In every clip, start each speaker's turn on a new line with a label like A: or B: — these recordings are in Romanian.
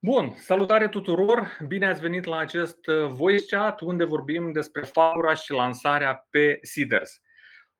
A: Bun, salutare tuturor! Bine ați venit la acest uh, voice chat unde vorbim despre Fagura și lansarea pe Seeders.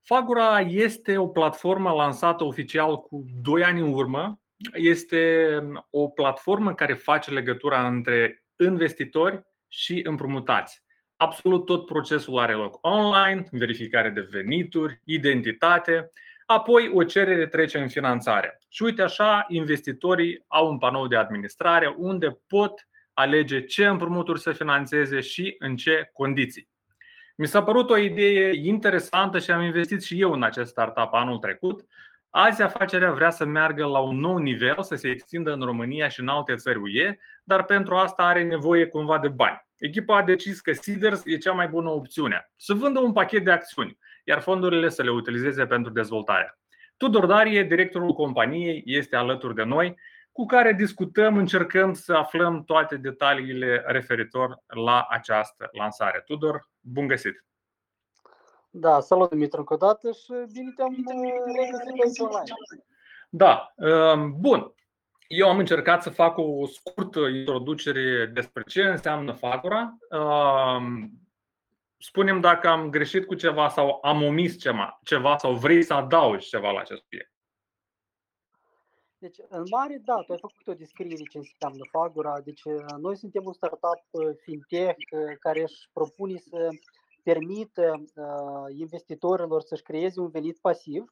A: Fagura este o platformă lansată oficial cu 2 ani în urmă. Este um, o platformă care face legătura între investitori și împrumutați. Absolut tot procesul are loc online, verificare de venituri, identitate, apoi o cerere trece în finanțare. Și uite așa, investitorii au un panou de administrare unde pot alege ce împrumuturi să finanțeze și în ce condiții. Mi s-a părut o idee interesantă și am investit și eu în acest startup anul trecut. Azi afacerea vrea să meargă la un nou nivel, să se extindă în România și în alte țări UE, dar pentru asta are nevoie cumva de bani. Echipa a decis că Seeders e cea mai bună opțiune. Să vândă un pachet de acțiuni, iar fondurile să le utilizeze pentru dezvoltare. Tudor Darie, directorul companiei, este alături de noi, cu care discutăm, încercăm să aflăm toate detaliile referitor la această lansare. Tudor, bun găsit!
B: Da, salut Dimitru încă o dată și bine te-am regăsit online.
A: Da, um, bun. Eu am încercat să fac o scurtă introducere despre ce înseamnă Fagura. Um, spunem dacă am greșit cu ceva sau am omis ceva, ceva sau vrei să adaugi ceva la acest subiect.
B: Deci, în mare, da, tu ai făcut o descriere ce înseamnă Fagura. Deci, noi suntem un startup uh, fintech uh, care își propune să permită uh, investitorilor să-și creeze un venit pasiv,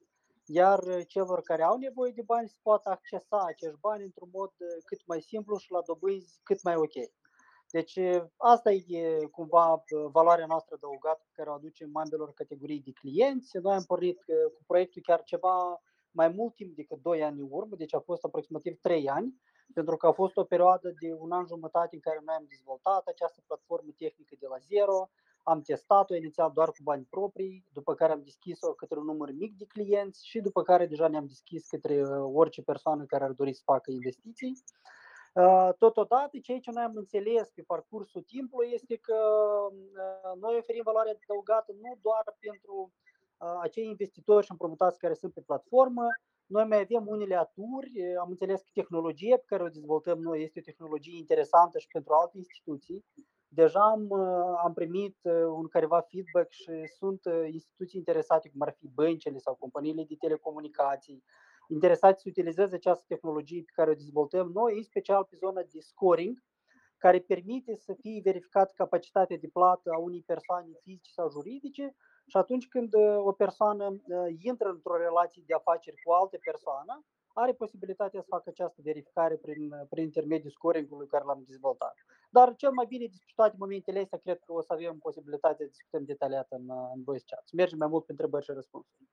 B: iar celor care au nevoie de bani să poată accesa acești bani într-un mod cât mai simplu și la dobânzi cât mai ok. Deci asta e cumva valoarea noastră adăugată pe care o aducem ambelor categorii de clienți. Noi am pornit cu proiectul chiar ceva mai mult timp decât 2 ani în urmă, deci a fost aproximativ 3 ani, pentru că a fost o perioadă de un an jumătate în care noi am dezvoltat această platformă tehnică de la zero, am testat-o inițial doar cu bani proprii, după care am deschis-o către un număr mic de clienți și după care deja ne-am deschis către orice persoană care ar dori să facă investiții. Uh, totodată, ceea ce noi am înțeles pe parcursul timpului este că uh, noi oferim valoare adăugată nu doar pentru uh, acei investitori și împrumutați care sunt pe platformă, noi mai avem unele aturi, am înțeles că tehnologia pe care o dezvoltăm noi este o tehnologie interesantă și pentru alte instituții. Deja am, am primit un careva feedback și sunt instituții interesate, cum ar fi băncile sau companiile de telecomunicații, interesați să utilizeze această tehnologie pe care o dezvoltăm noi, în special pe zona de scoring, care permite să fie verificat capacitatea de plată a unei persoane fizice sau juridice și atunci când uh, o persoană uh, intră într-o relație de afaceri cu o altă persoană, are posibilitatea să facă această verificare prin, uh, prin intermediul scoringului care l-am dezvoltat. Dar cel mai bine despre toate momentele astea, cred că o să avem posibilitatea să discutăm detaliat în, în voice chat. Mergem mai mult pe întrebări și răspunsuri.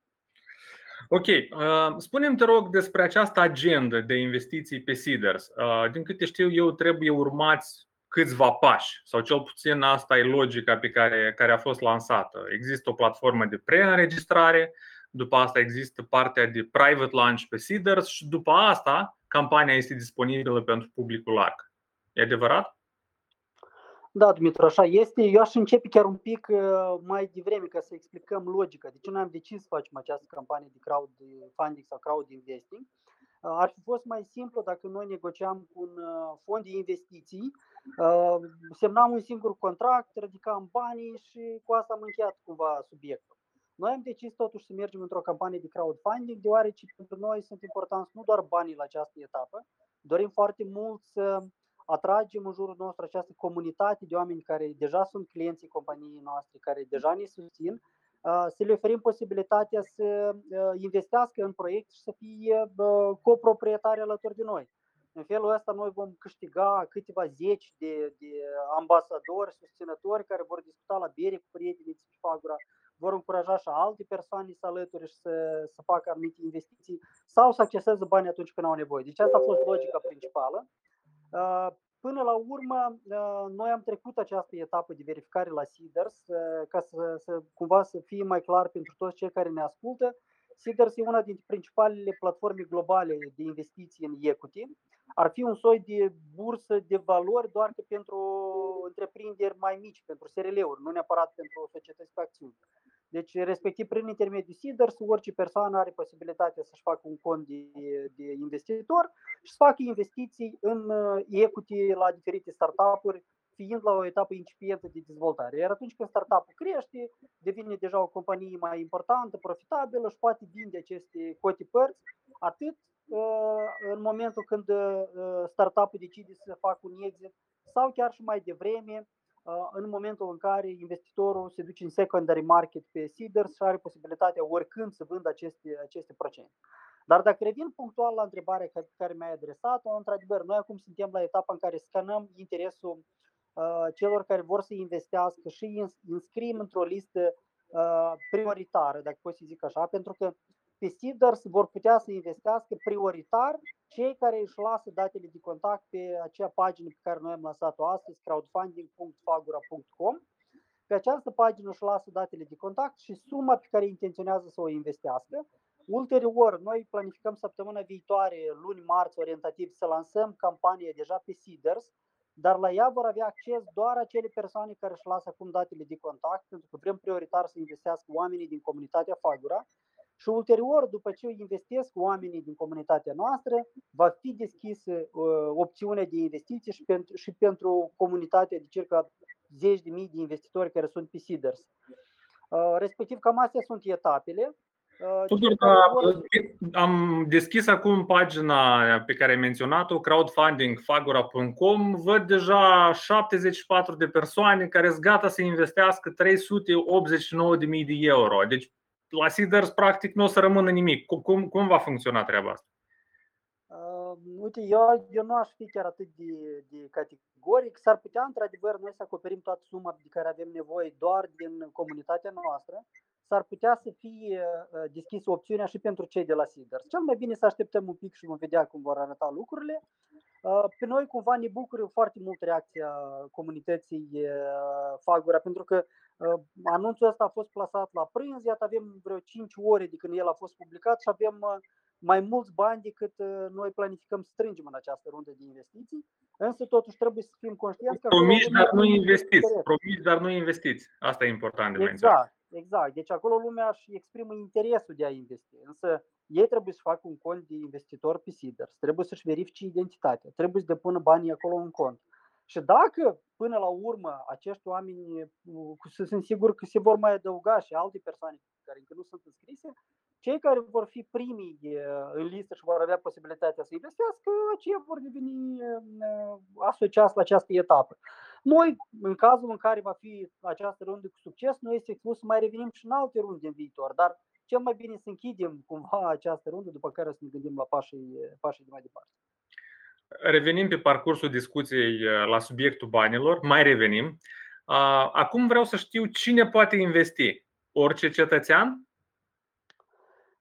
A: Ok. Uh, spune-mi, te rog, despre această agendă de investiții pe Seeders. Uh, din câte știu eu, trebuie urmați câțiva pași, sau cel puțin asta e logica pe care, care a fost lansată. Există o platformă de preînregistrare, după asta există partea de private launch pe Seeders și după asta campania este disponibilă pentru publicul larg. E adevărat?
B: Da, Dumitru, așa este. Eu aș începe chiar un pic uh, mai devreme ca să explicăm logica. De ce noi am decis să facem această campanie de crowdfunding sau crowd investing? Uh, ar fi fost mai simplu dacă noi negociam cu un uh, fond de investiții, semnam un singur contract, ridicam banii și cu asta am încheiat cumva subiectul. Noi am decis totuși să mergem într-o campanie de crowdfunding, deoarece pentru noi sunt importanți nu doar banii la această etapă, dorim foarte mult să atragem în jurul nostru această comunitate de oameni care deja sunt clienții companiei noastre, care deja ne susțin, să le oferim posibilitatea să investească în proiect și să fie coproprietari alături de noi. În felul ăsta noi vom câștiga câteva zeci de, de ambasadori, susținători care vor discuta la bere cu prietenii de Fagura, vor încuraja și alte persoane să alături și să, să facă anumite investiții sau să acceseze bani atunci când au nevoie. Deci asta a fost logica principală. Uh, până la urmă, uh, noi am trecut această etapă de verificare la Seeders uh, ca să, să cumva să fie mai clar pentru toți cei care ne ascultă. Seeders e una dintre principalele platforme globale de investiții în equity. Ar fi un soi de bursă de valori doar că pentru întreprinderi mai mici, pentru SRL-uri, nu neapărat pentru societăți pe acțiuni. Deci, respectiv, prin intermediul Seeders, orice persoană are posibilitatea să-și facă un cont de, de investitor și să facă investiții în equity la diferite startup-uri, fiind la o etapă incipientă de dezvoltare. Iar atunci când startup-ul crește, devine deja o companie mai importantă, profitabilă și poate vinde aceste cote părți atât în momentul când startup-ul decide să facă un exit sau chiar și mai devreme, în momentul în care investitorul se duce în secondary market pe Seeders și are posibilitatea oricând să vândă aceste, aceste procente. Dar dacă revin punctual la întrebarea care mi-ai adresat-o, într-adevăr, noi acum suntem la etapa în care scanăm interesul uh, celor care vor să investească și înscriem într-o listă uh, prioritară, dacă pot să zic așa, pentru că pe Seeders vor putea să investească prioritar cei care își lasă datele de contact pe acea pagină pe care noi am lăsat-o astăzi, crowdfunding.fagura.com. Pe această pagină își lasă datele de contact și suma pe care intenționează să o investească. Ulterior, noi planificăm săptămâna viitoare, luni, marți, orientativ, să lansăm campania deja pe Seeders, dar la ea vor avea acces doar acele persoane care își lasă acum datele de contact, pentru că vrem prioritar să investească oamenii din comunitatea Fagura și ulterior, după ce investesc oamenii din comunitatea noastră, va fi deschisă uh, opțiunea de investiții și pentru, și pentru comunitatea de circa 10.000 de investitori care sunt pe Seeders. Uh, respectiv, cam astea sunt etapele.
A: Uh, Tudor, da, am deschis acum pagina pe care ai menționat-o, crowdfundingfagora.com. Văd deja 74 de persoane care sunt gata să investească 389.000 de euro. Deci la Seeders practic nu o să rămână nimic. Cum, cum va funcționa treaba asta?
B: Uh, uite, eu, eu nu aș fi chiar atât de, de categoric. S-ar putea, într-adevăr, noi să acoperim toată suma de care avem nevoie doar din comunitatea noastră. S-ar putea să fie uh, deschisă opțiunea și pentru cei de la Seeders. Cel mai bine să așteptăm un pic și vom vedea cum vor arăta lucrurile. Uh, pe noi cumva ne bucură foarte mult reacția comunității uh, Fagura, pentru că uh, anunțul ăsta a fost plasat la prânz, iată avem vreo 5 ore de când el a fost publicat și avem mai mulți bani decât noi planificăm să strângem în această rundă de investiții. Însă totuși trebuie să fim conștienți că...
A: Promiși, dar nu investiți. Promiși, dar nu investiți. Asta e important de
B: menționat. Exact, exact. Deci acolo lumea își exprimă interesul de a investi. Însă ei trebuie să facă un cont de investitor pe Seeders, trebuie să-și verifice identitatea, trebuie să depună banii acolo în cont. Și dacă până la urmă acești oameni, sunt sigur că se vor mai adăuga și alte persoane care încă nu sunt înscrise, cei care vor fi primii în listă și vor avea posibilitatea să investească, aceia vor deveni asociați la această etapă. Noi, în cazul în care va fi această rundă cu succes, noi este expus să mai revenim și în alte runde în viitor, dar cel mai bine să închidem cumva această rundă, după care să ne gândim la pașii, pașii de mai departe.
A: Revenim pe parcursul discuției uh, la subiectul banilor, mai revenim. Uh, acum vreau să știu cine poate investi. Orice cetățean?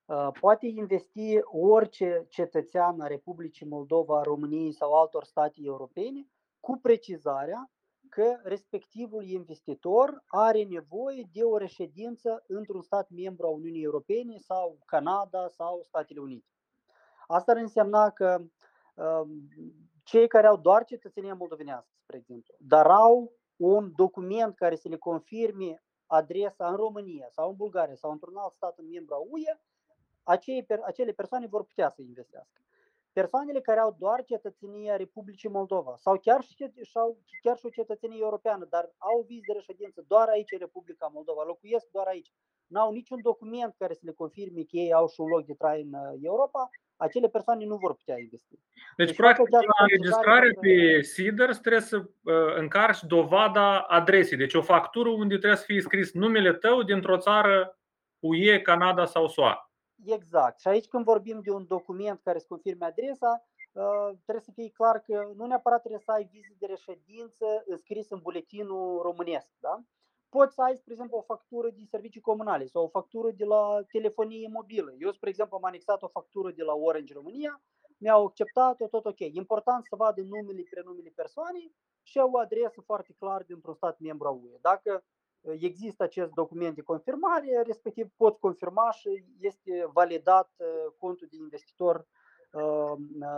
B: Uh, poate investi orice cetățean a Republicii Moldova, României sau altor state europene, cu precizarea că respectivul investitor are nevoie de o reședință într-un stat membru a Uniunii Europene sau Canada sau Statele Unite. Asta ar însemna că um, cei care au doar cetățenia moldovenească, spre exemplu, dar au un document care să le confirme adresa în România sau în Bulgaria sau într-un alt stat membru a UE, acele persoane vor putea să investească persoanele care au doar cetățenia Republicii Moldova sau chiar și, sau chiar și o cetățenie europeană, dar au viz de reședință doar aici în Republica Moldova, locuiesc doar aici, n-au niciun document care să le confirme că ei au și un loc de trai în uh, Europa, acele persoane nu vor putea investi.
A: Deci, deci practic, la înregistrare pe SIDERS trebuie să uh, încarci dovada adresei, deci o factură unde trebuie să fie scris numele tău dintr-o țară UE, Canada sau SUA.
B: Exact. Și aici când vorbim de un document care îți confirme adresa, uh, trebuie să fie clar că nu neapărat trebuie să ai viză de reședință înscris în buletinul românesc. Da? Poți să ai, spre exemplu, o factură de servicii comunale sau o factură de la telefonie mobilă. Eu, spre exemplu, am anexat o factură de la Orange România, mi-au acceptat-o, tot ok. Important să vadă numele, prenumele persoanei și o adresă foarte clar dintr-un stat membru a UE. Dacă există acest document de confirmare, respectiv pot confirma și este validat uh, contul de investitor uh,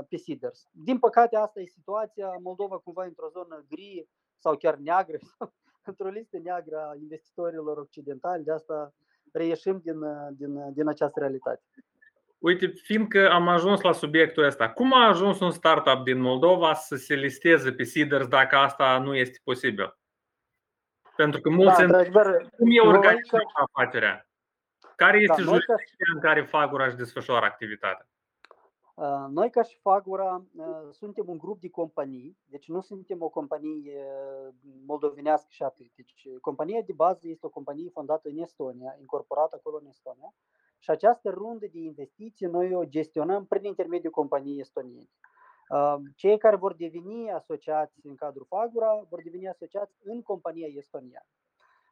B: pe SIDERS. Din păcate, asta e situația. Moldova cumva într-o zonă gri sau chiar neagră, într-o listă neagră a investitorilor occidentali. De asta reieșim din, din, din această realitate.
A: Uite, fiindcă am ajuns la subiectul ăsta, cum a ajuns un startup din Moldova să se listeze pe Seeders dacă asta nu este posibil? Pentru că mulți da, întreabă cum e organizată afacerea. Care este da, jurisdicția în care Fagura își desfășoară activitatea?
B: Uh, noi, ca și Fagura, uh, suntem un grup de companii, deci nu suntem o companie moldovenească și atât. Deci, compania de bază este o companie fondată în Estonia, incorporată acolo în Estonia, și această rundă de investiții noi o gestionăm prin intermediul companiei estoniene. Uh, cei care vor deveni asociați în cadrul Fagura vor deveni asociați în compania estoniană.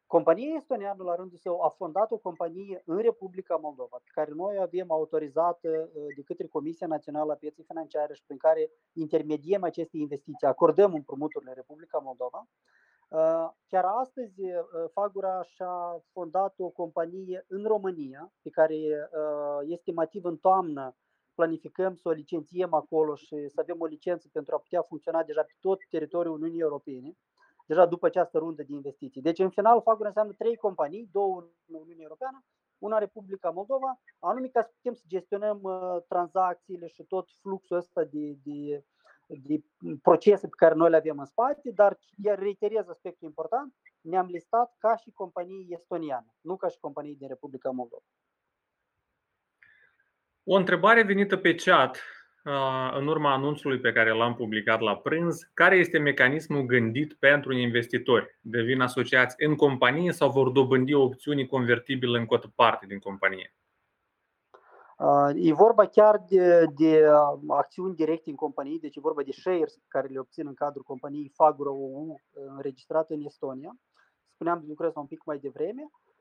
B: Compania estoniană, la rândul său, a fondat o companie în Republica Moldova, pe care noi avem autorizată uh, de către Comisia Națională a Pieței Financiare și prin care intermediem aceste investiții, acordăm împrumuturile în Republica Moldova. Uh, chiar astăzi, uh, Fagura și-a fondat o companie în România, pe care estimativ în toamnă planificăm să o licențiem acolo și să avem o licență pentru a putea funcționa deja pe tot teritoriul Uniunii Europene deja după această rundă de investiții. Deci, în final, Fagura înseamnă trei companii, două în Uniunea Europeană, una Republica Moldova, anume ca să putem să gestionăm uh, tranzacțiile și tot fluxul ăsta de, de, de procese pe care noi le avem în spate, dar iar reiterez aspectul important, ne-am listat ca și companie estoniană, nu ca și companie din Republica Moldova.
A: O întrebare venită pe chat în urma anunțului pe care l-am publicat la prânz, care este mecanismul gândit pentru investitori? Devin asociați în companie sau vor dobândi opțiuni convertibile în cotă parte din companie?
B: E vorba chiar de, de acțiuni directe în companie, deci e vorba de shares care le obțin în cadrul companiei Fagura OU înregistrată în Estonia. Spuneam, lucrez un pic mai devreme. Uh,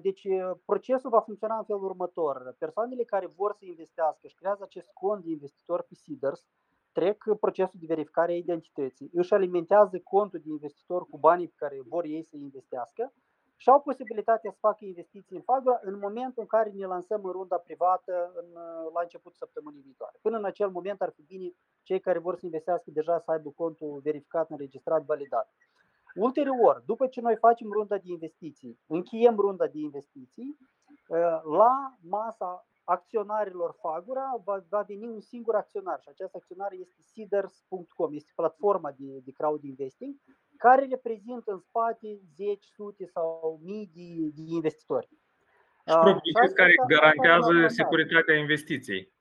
B: deci uh, procesul va funcționa în felul următor. Persoanele care vor să investească și creează acest cont de investitor pe Seeders, trec procesul de verificare a identității, își alimentează contul de investitor cu banii pe care vor ei să investească și au posibilitatea să facă investiții în Fagura în momentul în care ne lansăm în runda privată în, uh, la începutul săptămânii viitoare. Până în acel moment ar fi bine cei care vor să investească deja să aibă contul verificat, înregistrat, validat. Ulterior, după ce noi facem runda de investiții, încheiem runda de investiții, ă, la masa acționarilor Fagura va, va veni un singur acționar și acest acționar este seeders.com, este platforma de, de crowd investing care reprezintă în spate zeci, sute sau mii de, de investitori.
A: Și proprietăți care garantează securitatea investiției.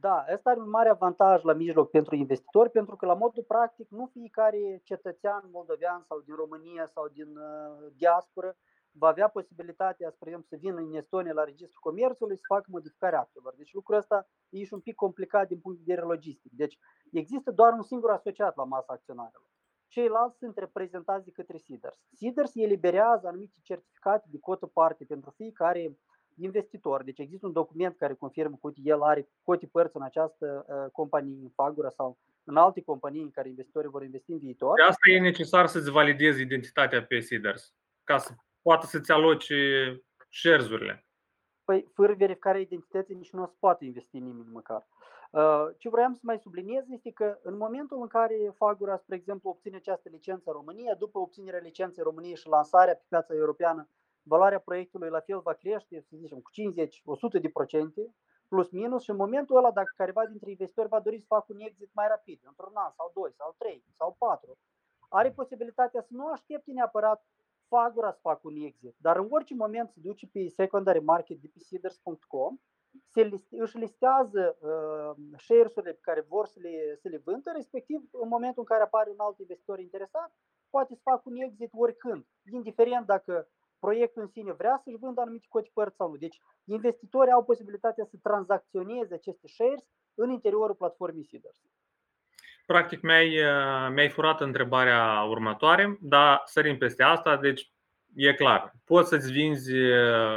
B: Da, ăsta are un mare avantaj la mijloc pentru investitori, pentru că la modul practic nu fiecare cetățean moldovean sau din România sau din uh, diasporă va avea posibilitatea, spre exemplu, să vină în Estonia la Registrul Comerțului să facă modificarea actelor. Deci lucrul ăsta e și un pic complicat din punct de vedere logistic. Deci există doar un singur asociat la masa acționarilor. Ceilalți sunt reprezentați de către SIDERS. SIDERS eliberează anumite certificate de cotă parte pentru fiecare investitor. Deci există un document care confirmă că el are cote părți în această uh, companie, în Fagura sau în alte companii în care investitorii vor investi în viitor.
A: De asta e necesar să-ți validezi identitatea pe Seeders, ca să poată să-ți aloci shares-urile.
B: Păi, fără verificarea identității nici nu o să poate investi nimeni măcar. Uh, ce vreau să mai subliniez este că în momentul în care Fagura, spre exemplu, obține această licență în România, după obținerea licenței în România și lansarea pe piața europeană valoarea proiectului la fel va crește, să zicem, cu 50-100 de procente, plus minus și în momentul ăla, dacă careva dintre investitori va dori să facă un exit mai rapid, într-un an sau doi sau trei sau patru, are posibilitatea să nu aștepte neapărat Fagura să facă un exit, dar în orice moment se duce pe secondary market de pe seeders.com, se liste, își listează uh, share-urile pe care vor să le, să le vândă, respectiv în momentul în care apare un alt investitor interesat, poate să facă un exit oricând, indiferent dacă proiectul în sine vrea să-și vândă anumite cote părți sau nu. Deci investitorii au posibilitatea să tranzacționeze aceste shares în interiorul platformei Seeders.
A: Practic mi-ai, mi-ai furat întrebarea următoare, dar sărim peste asta, deci e clar. Poți să-ți vinzi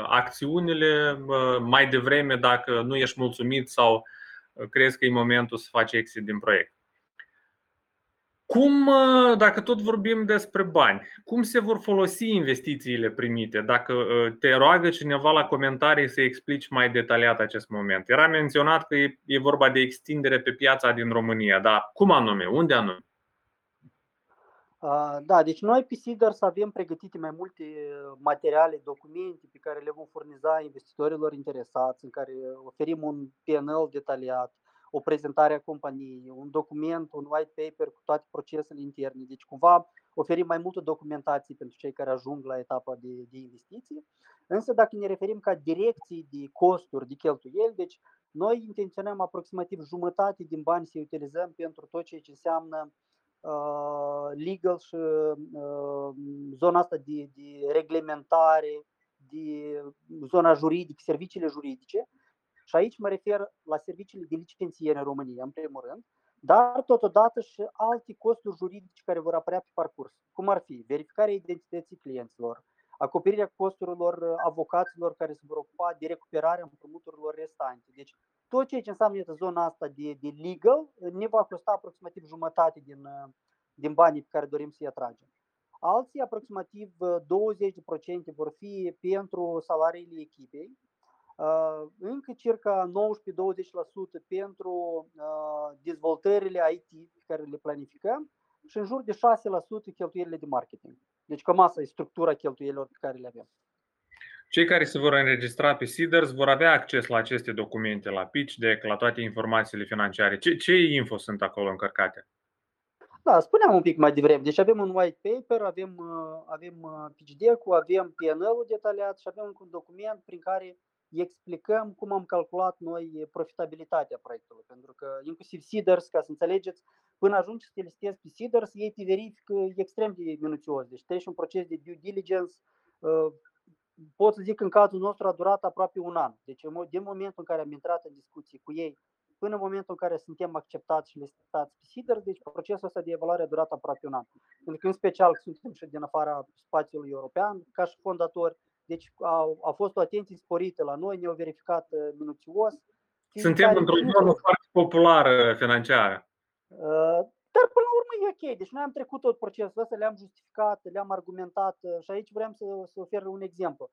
A: acțiunile mai devreme dacă nu ești mulțumit sau crezi că e momentul să faci exit din proiect. Cum, dacă tot vorbim despre bani, cum se vor folosi investițiile primite? Dacă ă, te roagă cineva la comentarii să explici mai detaliat acest moment. Era menționat că e vorba de extindere pe piața din România, dar cum anume? Unde anume?
B: Da, deci noi pe Seeders avem pregătite mai multe materiale, documente pe care le vom furniza investitorilor interesați, în care oferim un PNL detaliat, o prezentare a companiei, un document, un white paper cu toate procesele interne. Deci cumva oferim mai multă documentație pentru cei care ajung la etapa de, de investiții. Însă dacă ne referim ca direcții de costuri, de cheltuieli, deci noi intenționăm aproximativ jumătate din bani să utilizăm pentru tot ceea ce înseamnă uh, legal și uh, zona asta de, de reglementare, de zona juridică, serviciile juridice. Și aici mă refer la serviciile de licențiere în România, în primul rând, dar totodată și alte costuri juridice care vor apărea pe parcurs, cum ar fi verificarea identității clienților, acoperirea costurilor avocaților care se vor ocupa de recuperarea împrumuturilor restante. Deci tot ceea ce înseamnă zona asta de, de legal ne va costa aproximativ jumătate din, din banii pe care dorim să-i atragem. Alții, aproximativ 20% vor fi pentru salariile echipei, încă circa 19-20% pentru dezvoltările IT pe care le planificăm și în jur de 6% cheltuielile de marketing. Deci cam asta e structura cheltuielilor pe care le avem.
A: Cei care se vor înregistra pe Seeders vor avea acces la aceste documente, la pitch deck, la toate informațiile financiare. Ce, ce info sunt acolo încărcate?
B: Da, spuneam un pic mai devreme. Deci avem un white paper, avem, avem pitch deck-ul, avem PNL-ul detaliat și avem un document prin care explicăm cum am calculat noi profitabilitatea proiectului. Pentru că inclusiv Seeders, ca să înțelegeți, până ajungi să te listezi pe Seeders, ei te verifică extrem de minuțios. Deci treci un proces de due diligence, uh, pot să zic că în cazul nostru a durat aproape un an. Deci din momentul în care am intrat în discuții cu ei până în momentul în care suntem acceptați și listați pe Seeders, deci procesul ăsta de evaluare a durat aproape un an. Pentru că în special suntem și din afara spațiului european, ca și fondatori, deci a, a fost o atenție sporită la noi, ne-au verificat uh, minuțios.
A: Suntem într-o zonă foarte populară financiară.
B: Uh, dar până la urmă e ok. Deci noi am trecut tot procesul ăsta, le-am justificat, le-am argumentat uh, și aici vreau să, să ofer un exemplu.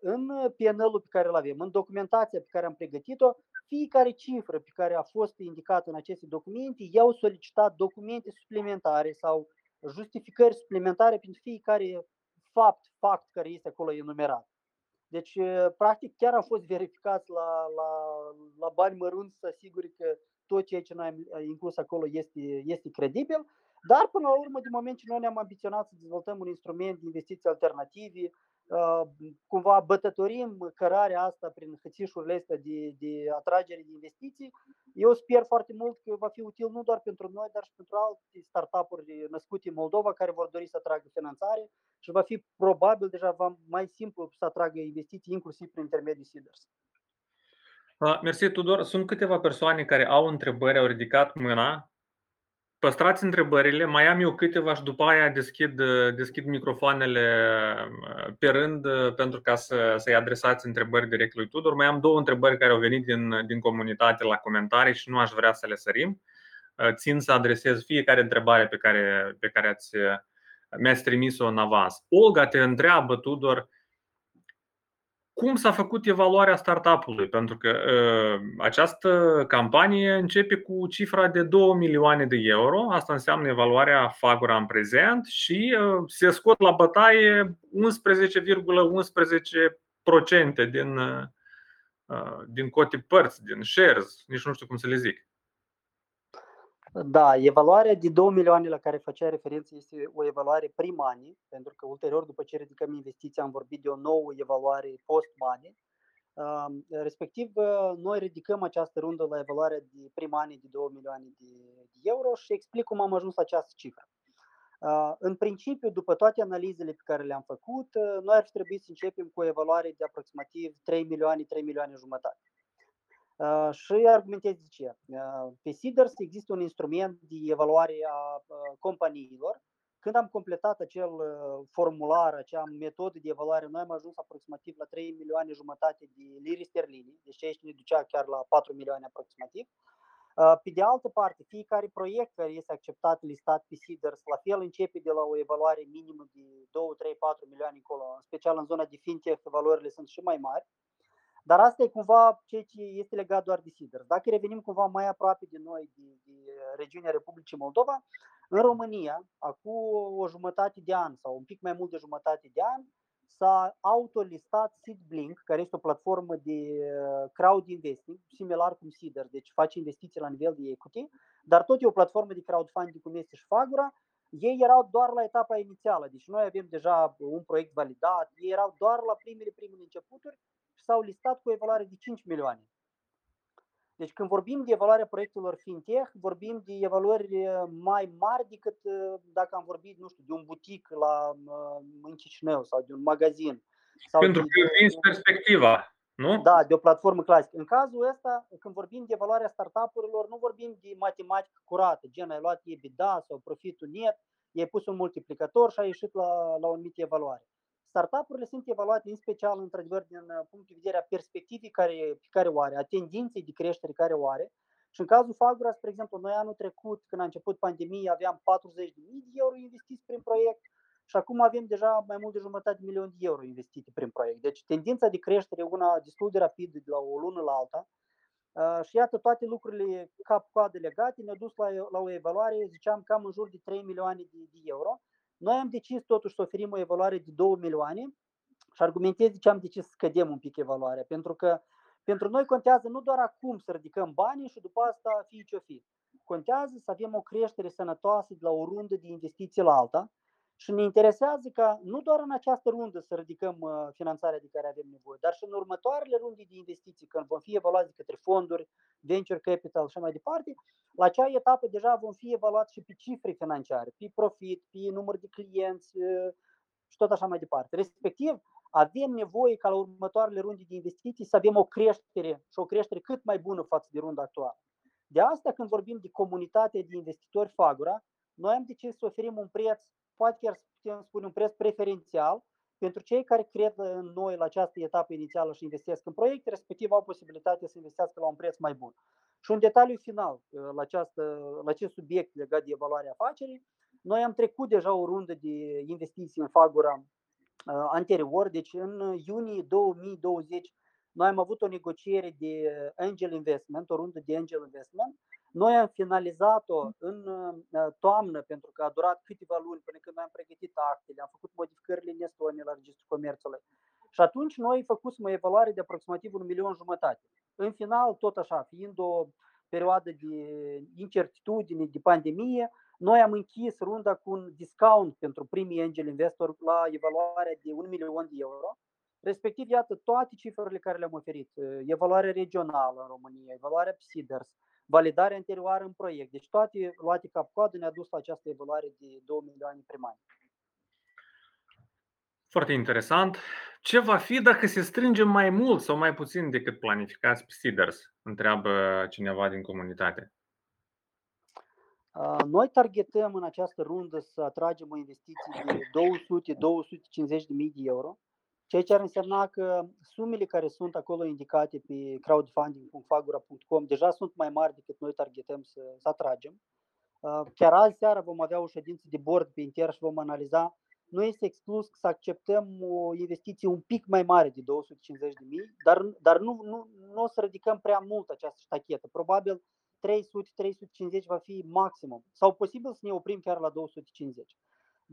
B: În PNL-ul pe care îl avem, în documentația pe care am pregătit-o, fiecare cifră pe care a fost indicată în aceste documente, i-au solicitat documente suplimentare sau justificări suplimentare pentru fiecare fapt, fapt care este acolo enumerat. Deci, practic, chiar a fost verificat la, la, la bani mărunți să asiguri că tot ceea ce noi am inclus acolo este, este credibil, dar până la urmă, din moment ce noi ne-am ambiționat să dezvoltăm un instrument de investiții alternative, cumva bătătorim cărarea asta prin hățișurile astea de, de atragere de investiții, eu sper foarte mult că va fi util nu doar pentru noi, dar și pentru alte startup-uri născute în Moldova care vor dori să atragă finanțare și va fi probabil deja mai simplu să atragă investiții, inclusiv prin intermediul Seeders.
A: Mersi, Tudor. Sunt câteva persoane care au întrebări, au ridicat mâna. Păstrați întrebările, mai am eu câteva și după aia deschid, deschid microfoanele pe rând pentru ca să, să-i adresați întrebări direct lui Tudor. Mai am două întrebări care au venit din, din comunitate la comentarii și nu aș vrea să le sărim. Țin să adresez fiecare întrebare pe care, pe care ați, mi-ați trimis-o în avans. Olga te întreabă, Tudor, cum s-a făcut evaluarea startup-ului? Pentru că uh, această campanie începe cu cifra de 2 milioane de euro. Asta înseamnă evaluarea Fagura în prezent și uh, se scot la bătaie 11,11% ,11 din, uh, din cote părți, din shares, nici nu știu cum să le zic.
B: Da, evaluarea de 2 milioane la care făcea referință este o evaluare prim-money, pentru că ulterior, după ce ridicăm investiția, am vorbit de o nouă evaluare post-money. Respectiv, noi ridicăm această rundă la evaluarea de prim-money de 2 milioane de euro și explic cum am ajuns la această cifră. În principiu, după toate analizele pe care le-am făcut, noi ar trebui să începem cu o evaluare de aproximativ 3 milioane, 3 milioane jumătate. Și argumentez de ce. Pe Seeders există un instrument de evaluare a companiilor. Când am completat acel formular, acea metodă de evaluare, noi am ajuns aproximativ la 3 milioane jumătate de liri sterline, deci aici ne ducea chiar la 4 milioane aproximativ. Pe de altă parte, fiecare proiect care este acceptat, listat pe Seeders, la fel începe de la o evaluare minimă de 2, 3, 4 milioane acolo, în special în zona de fintech, valorile sunt și mai mari. Dar asta e cumva ceea ce este legat doar de Siders. Dacă revenim cumva mai aproape de noi, de, de regiunea Republicii Moldova, în România, acum o jumătate de an sau un pic mai mult de jumătate de an, s-a autolistat SeedBlink, care este o platformă de uh, crowd investing, similar cum Seeder, deci face investiții la nivel de equity, dar tot e o platformă de crowdfunding cum este și Fagura. Ei erau doar la etapa inițială, deci noi avem deja un proiect validat, ei erau doar la primele primele începuturi și s-au listat cu o evaluare de 5 milioane. Deci când vorbim de evaluarea proiectelor fintech, vorbim de evaluări uh, mai mari decât uh, dacă am vorbit, nu știu, de un butic la uh, în Chișinău sau de un magazin. Sau
A: Pentru că vinzi perspectiva, nu?
B: Da, de o platformă clasică. În cazul ăsta, când vorbim de evaluarea startup-urilor, nu vorbim de matematică curată, gen ai luat EBITDA sau profitul net, ai pus un multiplicator și ai ieșit la, la o anumită evaluare. Startup-urile sunt evaluate în special, într-adevăr, din uh, punct de vedere a perspectivei care, pe care o are, a tendinței de creștere care o are. Și în cazul Fagura, spre exemplu, noi anul trecut, când a început pandemia, aveam 40.000 de euro investiți prin proiect și acum avem deja mai mult de jumătate de milion de euro investite prin proiect. Deci tendința de creștere e una destul de rapidă de la o lună la alta. Uh, și iată, toate lucrurile cap-coadă legate ne-au dus la, la o evaluare, ziceam, cam în jur de 3 milioane de, de euro. Noi am decis totuși să oferim o evaluare de 2 milioane și argumentez de ce am decis să scădem un pic evaluarea. Pentru că pentru noi contează nu doar acum să ridicăm banii și după asta fi ce-o fi. Contează să avem o creștere sănătoasă de la o rundă de investiții la alta și ne interesează ca nu doar în această rundă să ridicăm uh, finanțarea de care avem nevoie, dar și în următoarele runde de investiții, când vom fi evaluați de către fonduri, venture capital și mai departe, la acea etapă deja vom fi evaluați și pe cifre financiare, pe profit, pe număr de clienți uh, și tot așa mai departe. Respectiv, avem nevoie ca la următoarele runde de investiții să avem o creștere și o creștere cât mai bună față de runda actuală. De asta, când vorbim de comunitate de investitori Fagura, noi am decis să oferim un preț poate chiar să putem spune un preț preferențial pentru cei care cred în noi la această etapă inițială și investesc în proiecte, respectiv au posibilitatea să investească la un preț mai bun. Și un detaliu final uh, la, această, la acest subiect legat de evaluarea afacerii. Noi am trecut deja o rundă de investiții în Fagura uh, anterior, deci în iunie 2020 noi am avut o negociere de angel investment, o rundă de angel investment, noi am finalizat-o în uh, toamnă pentru că a durat câteva luni până când am pregătit actele, am făcut modificările în Estonia la Registrul Comerțului. Și atunci noi făcusem o evaluare de aproximativ un milion jumătate. În final, tot așa, fiind o perioadă de incertitudine, de pandemie, noi am închis runda cu un discount pentru primii angel investor la evaluarea de un milion de euro. Respectiv, iată, toate cifrele care le-am oferit, evaluare regională în România, evaluarea PSIDERS, validare anterioară în proiect. Deci toate luate cap-coadă ne-a dus la această evaluare de 2 milioane primari.
A: Foarte interesant. Ce va fi dacă se strânge mai mult sau mai puțin decât planificați pe Seeders? Întreabă cineva din comunitate.
B: Noi targetăm în această rundă să atragem o investiție de 200-250 de mii de euro ceea ce ar însemna că sumele care sunt acolo indicate pe crowdfunding.fagura.com deja sunt mai mari decât noi targetăm să, să atragem. Uh, chiar azi seara vom avea o ședință de board pe inter și vom analiza. Nu este exclus să acceptăm o investiție un pic mai mare de 250 de mii, dar, dar nu, nu, nu o să ridicăm prea mult această ștachetă. Probabil 300-350 va fi maximum. Sau posibil să ne oprim chiar la 250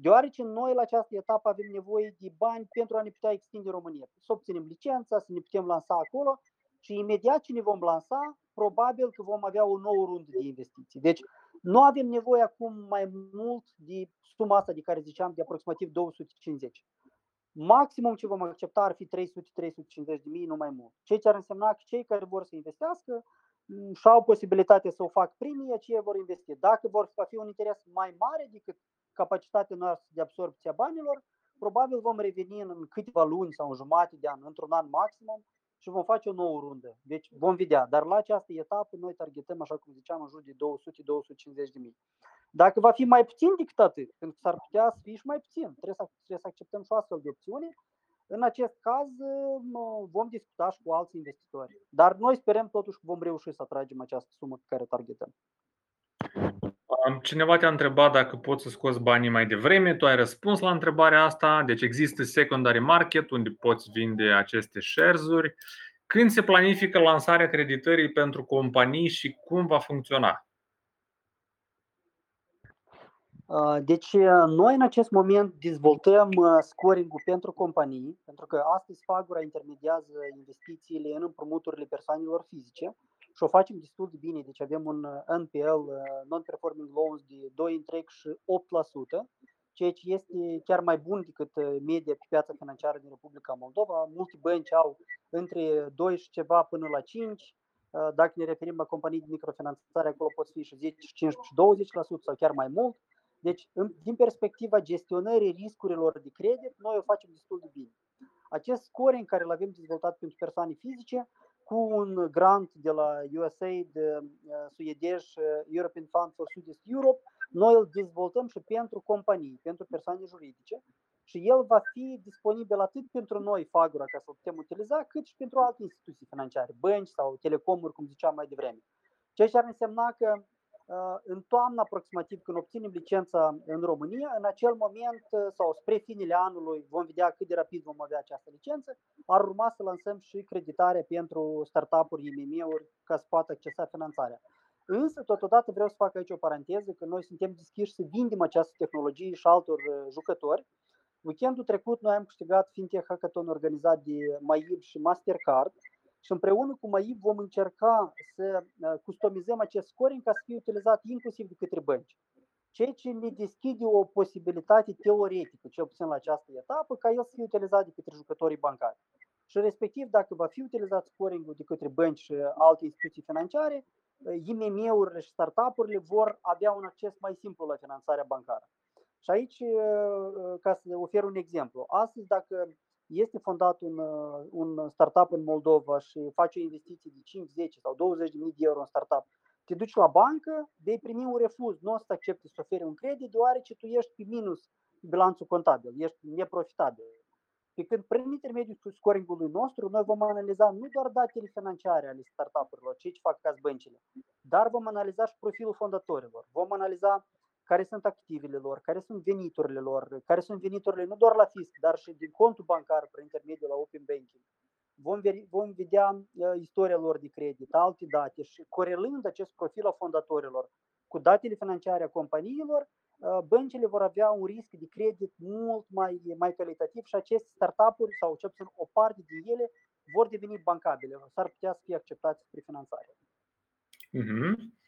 B: deoarece noi la această etapă avem nevoie de bani pentru a ne putea extinde România, să obținem licența, să ne putem lansa acolo și imediat ce ne vom lansa, probabil că vom avea o nouă rundă de investiții. Deci nu avem nevoie acum mai mult de suma asta de care ziceam, de aproximativ 250. Maximum ce vom accepta ar fi 300-350 de mii, nu mai mult. Ceea ce ar însemna că cei care vor să investească mm, și au posibilitatea să o fac primii, aceia vor investi. Dacă vor fi un interes mai mare decât capacitatea noastră de absorbție a banilor, probabil vom reveni în câteva luni sau în jumătate de an, într-un an maximum, și vom face o nouă rundă. Deci vom vedea. Dar la această etapă noi targetăm, așa cum ziceam, în jur de 200-250 de mii. Dacă va fi mai puțin decât atât, pentru că s-ar putea să fie și mai puțin, trebuie să, trebuie să acceptăm și o astfel de opțiune, în acest caz vom discuta și cu alți investitori. Dar noi sperăm totuși că vom reuși să atragem această sumă pe care targetăm.
A: Cineva te-a întrebat dacă poți să scoți banii mai devreme, tu ai răspuns la întrebarea asta, deci există secondary market unde poți vinde aceste shares-uri. când se planifică lansarea creditării pentru companii și cum va funcționa?
B: Deci, noi în acest moment dezvoltăm scoring-ul pentru companii, pentru că astăzi Fagura intermediază investițiile în împrumuturile persoanelor fizice și o facem destul de bine. Deci avem un NPL, Non-Performing Loans, de 2,8%, ceea ce este chiar mai bun decât media pe piața financiară din Republica Moldova. Multe bănci au între 2 și ceva până la 5, dacă ne referim la companii de microfinanțare, acolo pot fi și 10, 15 și 20% sau chiar mai mult. Deci, din perspectiva gestionării riscurilor de credit, noi o facem destul de bine. Acest scoring care îl avem dezvoltat pentru persoane fizice, cu un grant de la USAID, uh, suedez, uh, European Fund for Southeast Europe, noi îl dezvoltăm și pentru companii, pentru persoane juridice și el va fi disponibil atât pentru noi, Fagura, ca să-l putem utiliza, cât și pentru alte instituții financiare, bănci sau telecomuri, cum ziceam mai devreme. Ceea ce ar însemna că Uh, în toamnă aproximativ, când obținem licența în România, în acel moment uh, sau spre finele anului vom vedea cât de rapid vom avea această licență, ar urma să lansăm și creditare pentru startup-uri, IMM-uri, ca să poată accesa finanțarea. Însă, totodată vreau să fac aici o paranteză, că noi suntem deschiși să vindem această tehnologie și altor uh, jucători. Weekendul trecut noi am câștigat FinTech Hackathon organizat de Maib și Mastercard, și împreună cu MAIB vom încerca să uh, customizăm acest scoring ca să fie utilizat inclusiv de către bănci. Ceea ce ne deschide o posibilitate teoretică, cel puțin la această etapă, ca el să fie utilizat de către jucătorii bancari. Și respectiv, dacă va fi utilizat scoring-ul de către bănci și alte instituții financiare, uh, IMM-urile și startup-urile vor avea un acces mai simplu la finanțarea bancară. Și aici, uh, ca să ofer un exemplu, astăzi dacă este fondat un, uh, un startup în Moldova și face o investiție de 5, 10 sau 20 de mii de euro în startup, te duci la bancă, vei primi un refuz, nu o să accepte să oferi un credit, deoarece tu ești pe minus bilanțul contabil, ești neprofitabil. Pe când prin intermediul scoringului nostru, noi vom analiza nu doar datele financiare ale startup-urilor, ce fac ca băncile, dar vom analiza și profilul fondatorilor. Vom analiza care sunt activele lor, care sunt veniturile lor, care sunt veniturile nu doar la fisc, dar și din contul bancar prin intermediul la Open Banking. Vom, vom vedea uh, istoria lor de credit, alte date și corelând acest profil a fondatorilor cu datele financiare a companiilor, uh, băncile vor avea un risc de credit mult mai, mai calitativ și aceste startup-uri sau cel puțin o parte din ele vor deveni bancabile, s-ar putea să fie acceptate spre finanțare.
A: Mm-hmm.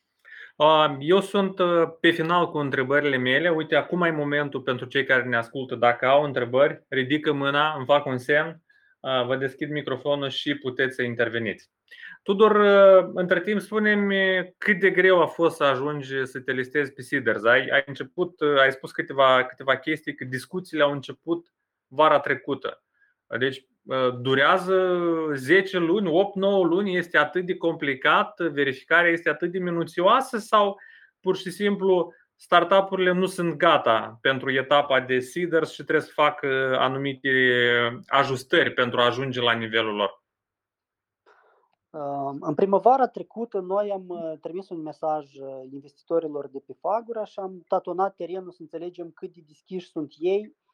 A: Eu sunt uh, pe final cu întrebările mele. Uite, acum e momentul pentru cei care ne ascultă. Dacă au întrebări, ridică mâna, îmi fac un semn, uh, vă deschid microfonul și puteți să interveniți. Tudor, uh, între timp, spune-mi cât de greu a fost să ajungi să te listezi pe Siders. Ai, ai, început, ai spus câteva, câteva chestii, că discuțiile au început vara trecută. Deci durează 10 luni, 8-9 luni, este atât de complicat, verificarea este atât de minuțioasă sau pur și simplu startup-urile nu sunt gata pentru etapa de seeders și trebuie să facă anumite ajustări pentru a ajunge la nivelul lor?
B: În primăvara trecută noi am uh, trimis un mesaj uh, investitorilor de pe Fagura și am tatonat terenul să înțelegem cât de deschiși sunt ei Uh,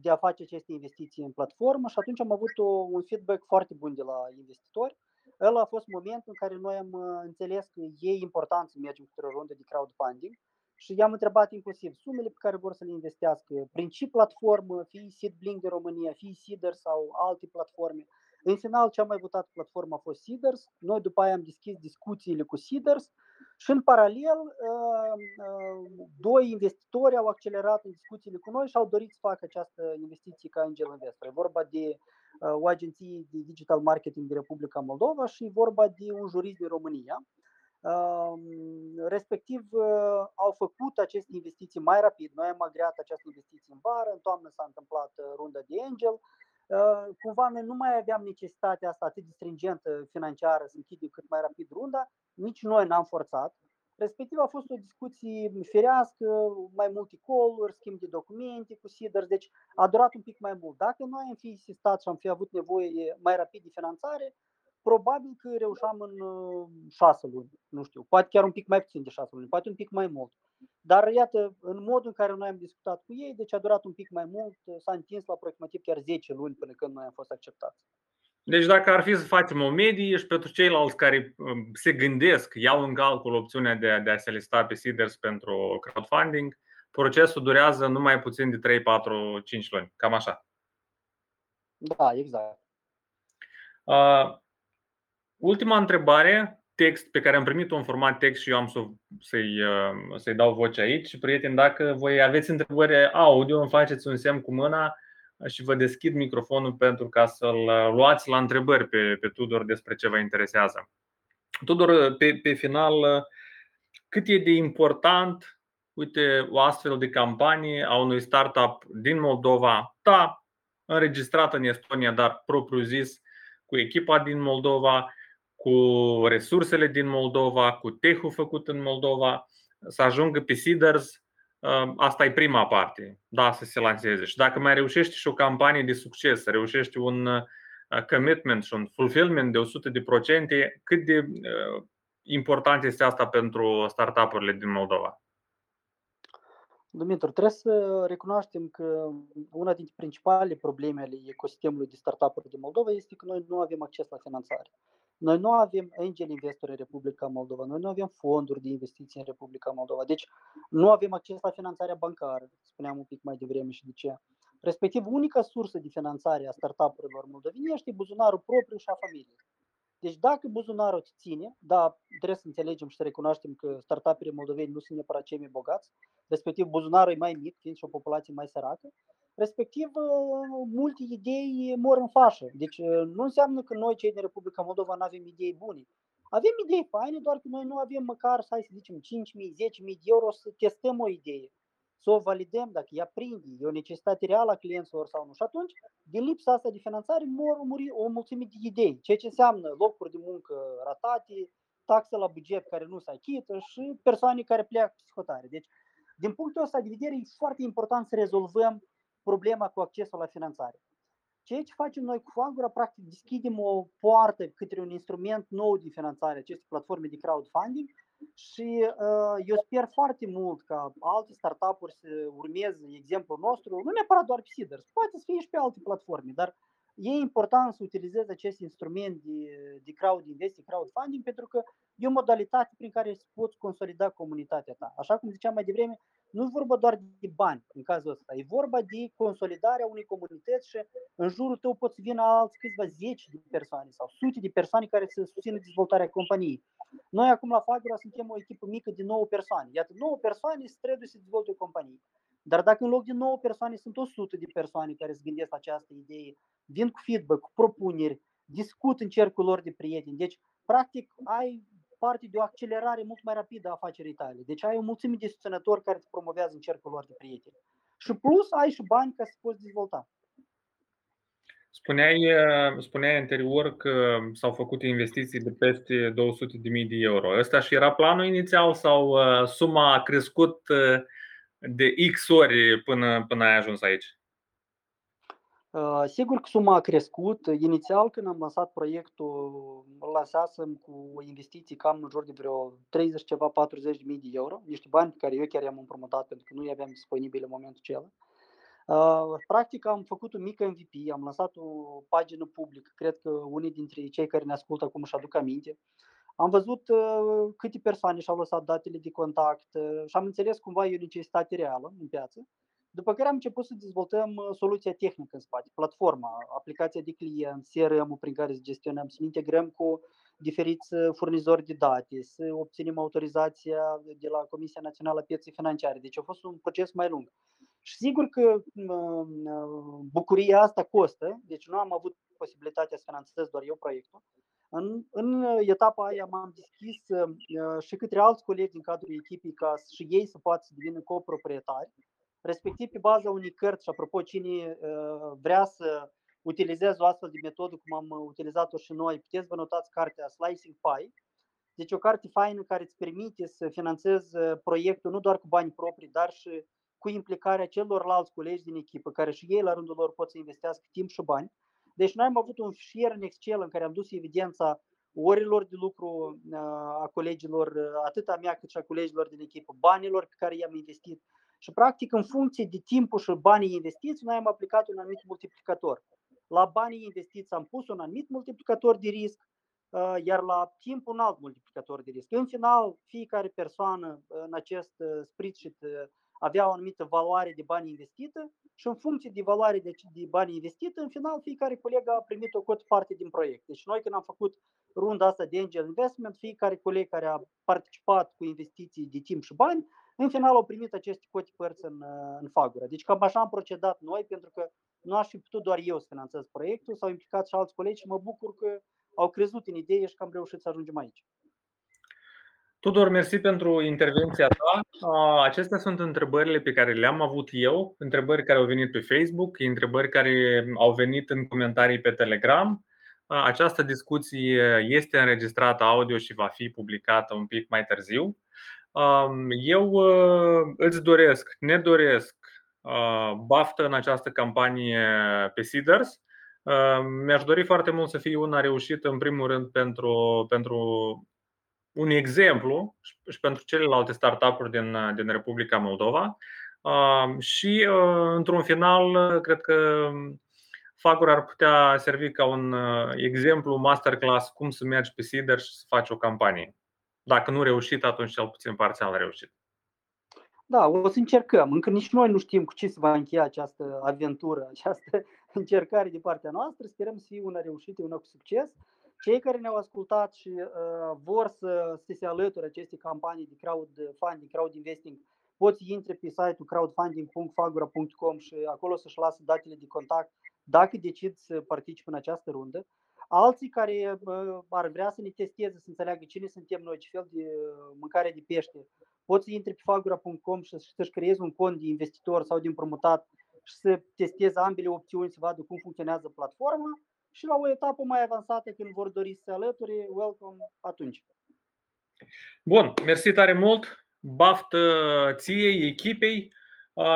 B: de a face aceste investiții în platformă și atunci am avut un feedback foarte bun de la investitori. El a fost momentul în care noi am uh, înțeles că e important să mergem cu o rundă de crowdfunding și i-am întrebat inclusiv sumele pe care vor să le investească, prin ce platformă, fie Seedblink de România, fie Seeder sau alte platforme. În final, cea mai votată platformă a fost Seeders. Noi după aia am deschis discuțiile cu Seeders și în paralel, uh, uh, doi investitori au accelerat în discuțiile cu noi și au dorit să facă această investiție ca angel investor. E vorba de uh, o agenție de digital marketing din Republica Moldova și e vorba de un jurist din România. Respectiv, au făcut aceste investiții mai rapid. Noi am agreat această investiție în vară, în toamnă s-a întâmplat runda de angel. Cumva noi nu mai aveam necesitatea asta atât de stringentă financiară să închidem cât mai rapid runda, nici noi n-am forțat. Respectiv a fost o discuție firească, mai multe call schimb de documente cu SIDER, deci a durat un pic mai mult. Dacă noi am fi insistat și am fi avut nevoie mai rapid de finanțare, probabil că reușeam în uh, șase luni, nu știu, poate chiar un pic mai puțin de șase luni, poate un pic mai mult. Dar iată, în modul în care noi am discutat cu ei, deci a durat un pic mai mult, s-a întins la aproximativ chiar 10 luni până când noi am fost acceptați.
A: Deci dacă ar fi să facem o medie și pentru ceilalți care um, se gândesc, iau în calcul opțiunea de a, de a se lista pe Seeders pentru crowdfunding, procesul durează numai puțin de 3, 4, 5 luni. Cam așa.
B: Da, exact.
A: Uh, ultima întrebare, text pe care am primit-o în format text și eu am să, să-i, uh, să-i dau voce aici. Prieteni, dacă voi aveți întrebări audio, îmi faceți un semn cu mâna și vă deschid microfonul pentru ca să-l luați la întrebări pe, pe Tudor despre ce vă interesează. Tudor, pe, pe final, cât e de important, uite, o astfel de campanie a unui startup din Moldova, da, înregistrat în Estonia, dar propriu-zis, cu echipa din Moldova, cu resursele din Moldova, cu tehul făcut în Moldova, să ajungă pe Seeders Asta e prima parte, da, să se lanseze. Și dacă mai reușești și o campanie de succes, să reușești un uh, commitment și un fulfillment de 100%, cât de uh, important este asta pentru startup-urile din Moldova?
B: Dumitru, trebuie să recunoaștem că una dintre principalele probleme ale ecosistemului de startup-uri din Moldova este că noi nu avem acces la finanțare. Noi nu avem angel investori în Republica Moldova, noi nu avem fonduri de investiții în Republica Moldova, deci nu avem acces la finanțarea bancară, spuneam un pic mai devreme și de ce. Respectiv, unica sursă de finanțare a startup-urilor moldoveni este buzunarul propriu și a familiei. Deci dacă buzunarul îți ține, da, trebuie să înțelegem și să recunoaștem că startup-urile moldoveni nu sunt neapărat cei mai bogați, respectiv buzunarul e mai mic, fiind și o populație mai săracă, respectiv uh, multe idei mor în fașă. Deci uh, nu înseamnă că noi, cei din Republica Moldova, nu avem idei bune. Avem idei faine, doar că noi nu avem măcar, să hai să zicem, 5.000, 10.000 de euro să testăm o idee, să o validăm dacă ea prinde, e o necesitate reală a clienților sau nu. Și atunci, din lipsa asta de finanțare, mor o mulțime de idei, ceea ce înseamnă locuri de muncă ratate, taxe la buget care nu se achită și persoane care pleacă psihotare. Deci, din punctul ăsta de vedere, e foarte important să rezolvăm problema cu accesul la finanțare. Ceea ce facem noi cu Fagura, practic deschidem o poartă către un instrument nou de finanțare, aceste platforme de crowdfunding și uh, eu sper foarte mult ca alte startup-uri să urmeze exemplul nostru, nu neapărat doar pe Seeders, poate să fie și pe alte platforme, dar e important să utilizezi acest instrument de, de crowd investing, crowdfunding, pentru că e o modalitate prin care să poți consolida comunitatea ta. Așa cum ziceam mai devreme, nu e vorba doar de bani în cazul ăsta, e vorba de consolidarea unei comunități și în jurul tău pot să vină alți câțiva zeci de persoane sau sute de persoane care să susțină dezvoltarea companiei. Noi acum la Fagura suntem o echipă mică de 9 persoane. Iată, 9 persoane se trebuie să dezvolte o companie. Dar dacă în loc de 9 persoane sunt 100 de persoane care se gândesc la această idee, vin cu feedback, cu propuneri, discut în cercul lor de prieteni. Deci, practic, ai parte de o accelerare mult mai rapidă a afacerii tale. Deci ai o mulțime de susținători care te promovează în cercul lor de prieteni. Și plus ai și bani ca să poți dezvolta.
A: Spuneai, spuneai anterior că s-au făcut investiții de peste 200.000 de euro. Ăsta și era planul inițial sau uh, suma a crescut uh, de X ori până, până ai ajuns aici?
B: Uh, sigur că suma a crescut. Inițial, când am lansat proiectul, îl lansasem cu investiții cam în jur de vreo 30 ceva, 40 de mii de euro, niște bani pe care eu chiar i-am împrumutat pentru că nu i-aveam disponibile în momentul acela. Uh, practic am făcut un mic MVP, am lansat o pagină publică, cred că unii dintre cei care ne ascultă acum își aduc aminte. Am văzut uh, câte persoane și-au lăsat datele de contact și am înțeles cumva e o necesitate reală în piață. După care am început să dezvoltăm uh, soluția tehnică în spate, platforma, aplicația de client, CRM-ul prin care să gestionăm, să ne integrăm cu diferiți uh, furnizori de date, să obținem autorizația de la Comisia Națională a Pieței Financiare. Deci a fost un proces mai lung. Și sigur că uh, bucuria asta costă, deci nu am avut posibilitatea să finanțez doar eu proiectul. În, în etapa aia m-am deschis și către alți colegi din cadrul echipei ca și ei să poată să devină coproprietari respectiv pe baza unei cărți și apropo cine uh, vrea să utilizeze o astfel de metodă cum am utilizat-o și noi, puteți vă notați cartea Slicing Pie, deci o carte faină care îți permite să finanțezi uh, proiectul nu doar cu bani proprii, dar și cu implicarea celorlalți colegi din echipă, care și ei la rândul lor pot să investească timp și bani. Deci noi am avut un fișier în Excel în care am dus evidența orilor de lucru uh, a colegilor, atât a mea cât și a colegilor din echipă, banilor pe care i-am investit, și, practic, în funcție de timpul și banii investiți, noi am aplicat un anumit multiplicator. la banii investiți am pus un anumit multiplicator de risc, uh, iar la timp un alt multiplicator de risc. În final, fiecare persoană în acest spreadsheet avea o anumită valoare de bani investită și în funcție de valoare de, de bani investită, în final fiecare coleg a primit o cotă parte din proiect. Deci noi când am făcut runda asta de angel investment, fiecare coleg care a participat cu investiții de timp și bani, în final au primit aceste cote părți în, în Fagura. Deci cam așa am procedat noi, pentru că nu aș fi putut doar eu să finanțez proiectul, s-au implicat și alți colegi și mă bucur că au crezut în idee și că am reușit să ajungem aici.
A: Tudor, mersi pentru intervenția ta. Acestea sunt întrebările pe care le-am avut eu, întrebări care au venit pe Facebook, întrebări care au venit în comentarii pe Telegram. Această discuție este înregistrată audio și va fi publicată un pic mai târziu. Eu îți doresc, ne doresc baftă în această campanie pe Seeders. Mi-aș dori foarte mult să fie una reușită, în primul rând, pentru, pentru un exemplu și pentru celelalte startup-uri din, din Republica Moldova. Și, într-un final, cred că Fagor ar putea servi ca un exemplu, masterclass, cum să mergi pe Seeder și să faci o campanie. Dacă nu reușit, atunci cel puțin parțial reușit.
B: Da, o să încercăm. Încă nici noi nu știm cu ce se va încheia această aventură, această încercare de partea noastră. Sperăm să fie una reușită, una cu succes. Cei care ne-au ascultat și uh, vor să, să se alăture aceste campanii de crowdfunding, crowd investing, pot să intre pe site-ul crowdfunding.fagura.com și acolo să-și lasă datele de contact dacă decid să participe în această rundă. Alții care uh, ar vrea să ne testeze, să înțeleagă cine suntem noi, ce fel de uh, mâncare de pește, pot să intre pe fagura.com și să-și creeze un cont de investitor sau de împrumutat și să testeze ambele opțiuni, să vadă cum funcționează platforma și la o etapă mai avansată când vor dori să se alăture, welcome atunci.
A: Bun, mersi tare mult, baftă ție, echipei,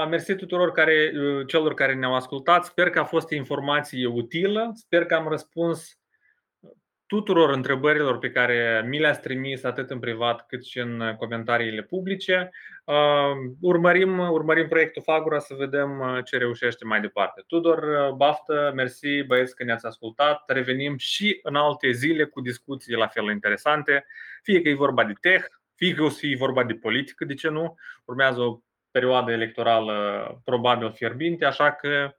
A: mersi tuturor care, celor care ne-au ascultat, sper că a fost informație utilă, sper că am răspuns tuturor întrebărilor pe care mi le-ați trimis atât în privat cât și în comentariile publice. Urmărim, urmărim proiectul Fagura să vedem uh, ce reușește mai departe. Tudor, uh, baftă, mersi băieți că ne-ați ascultat. Revenim și în alte zile cu discuții la fel interesante, fie că e vorba de tech, fie că o să fie vorba de politică, de ce nu? Urmează o perioadă electorală probabil fierbinte, așa că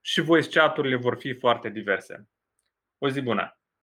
A: și voice chat-urile vor fi foarte diverse. O zi bună!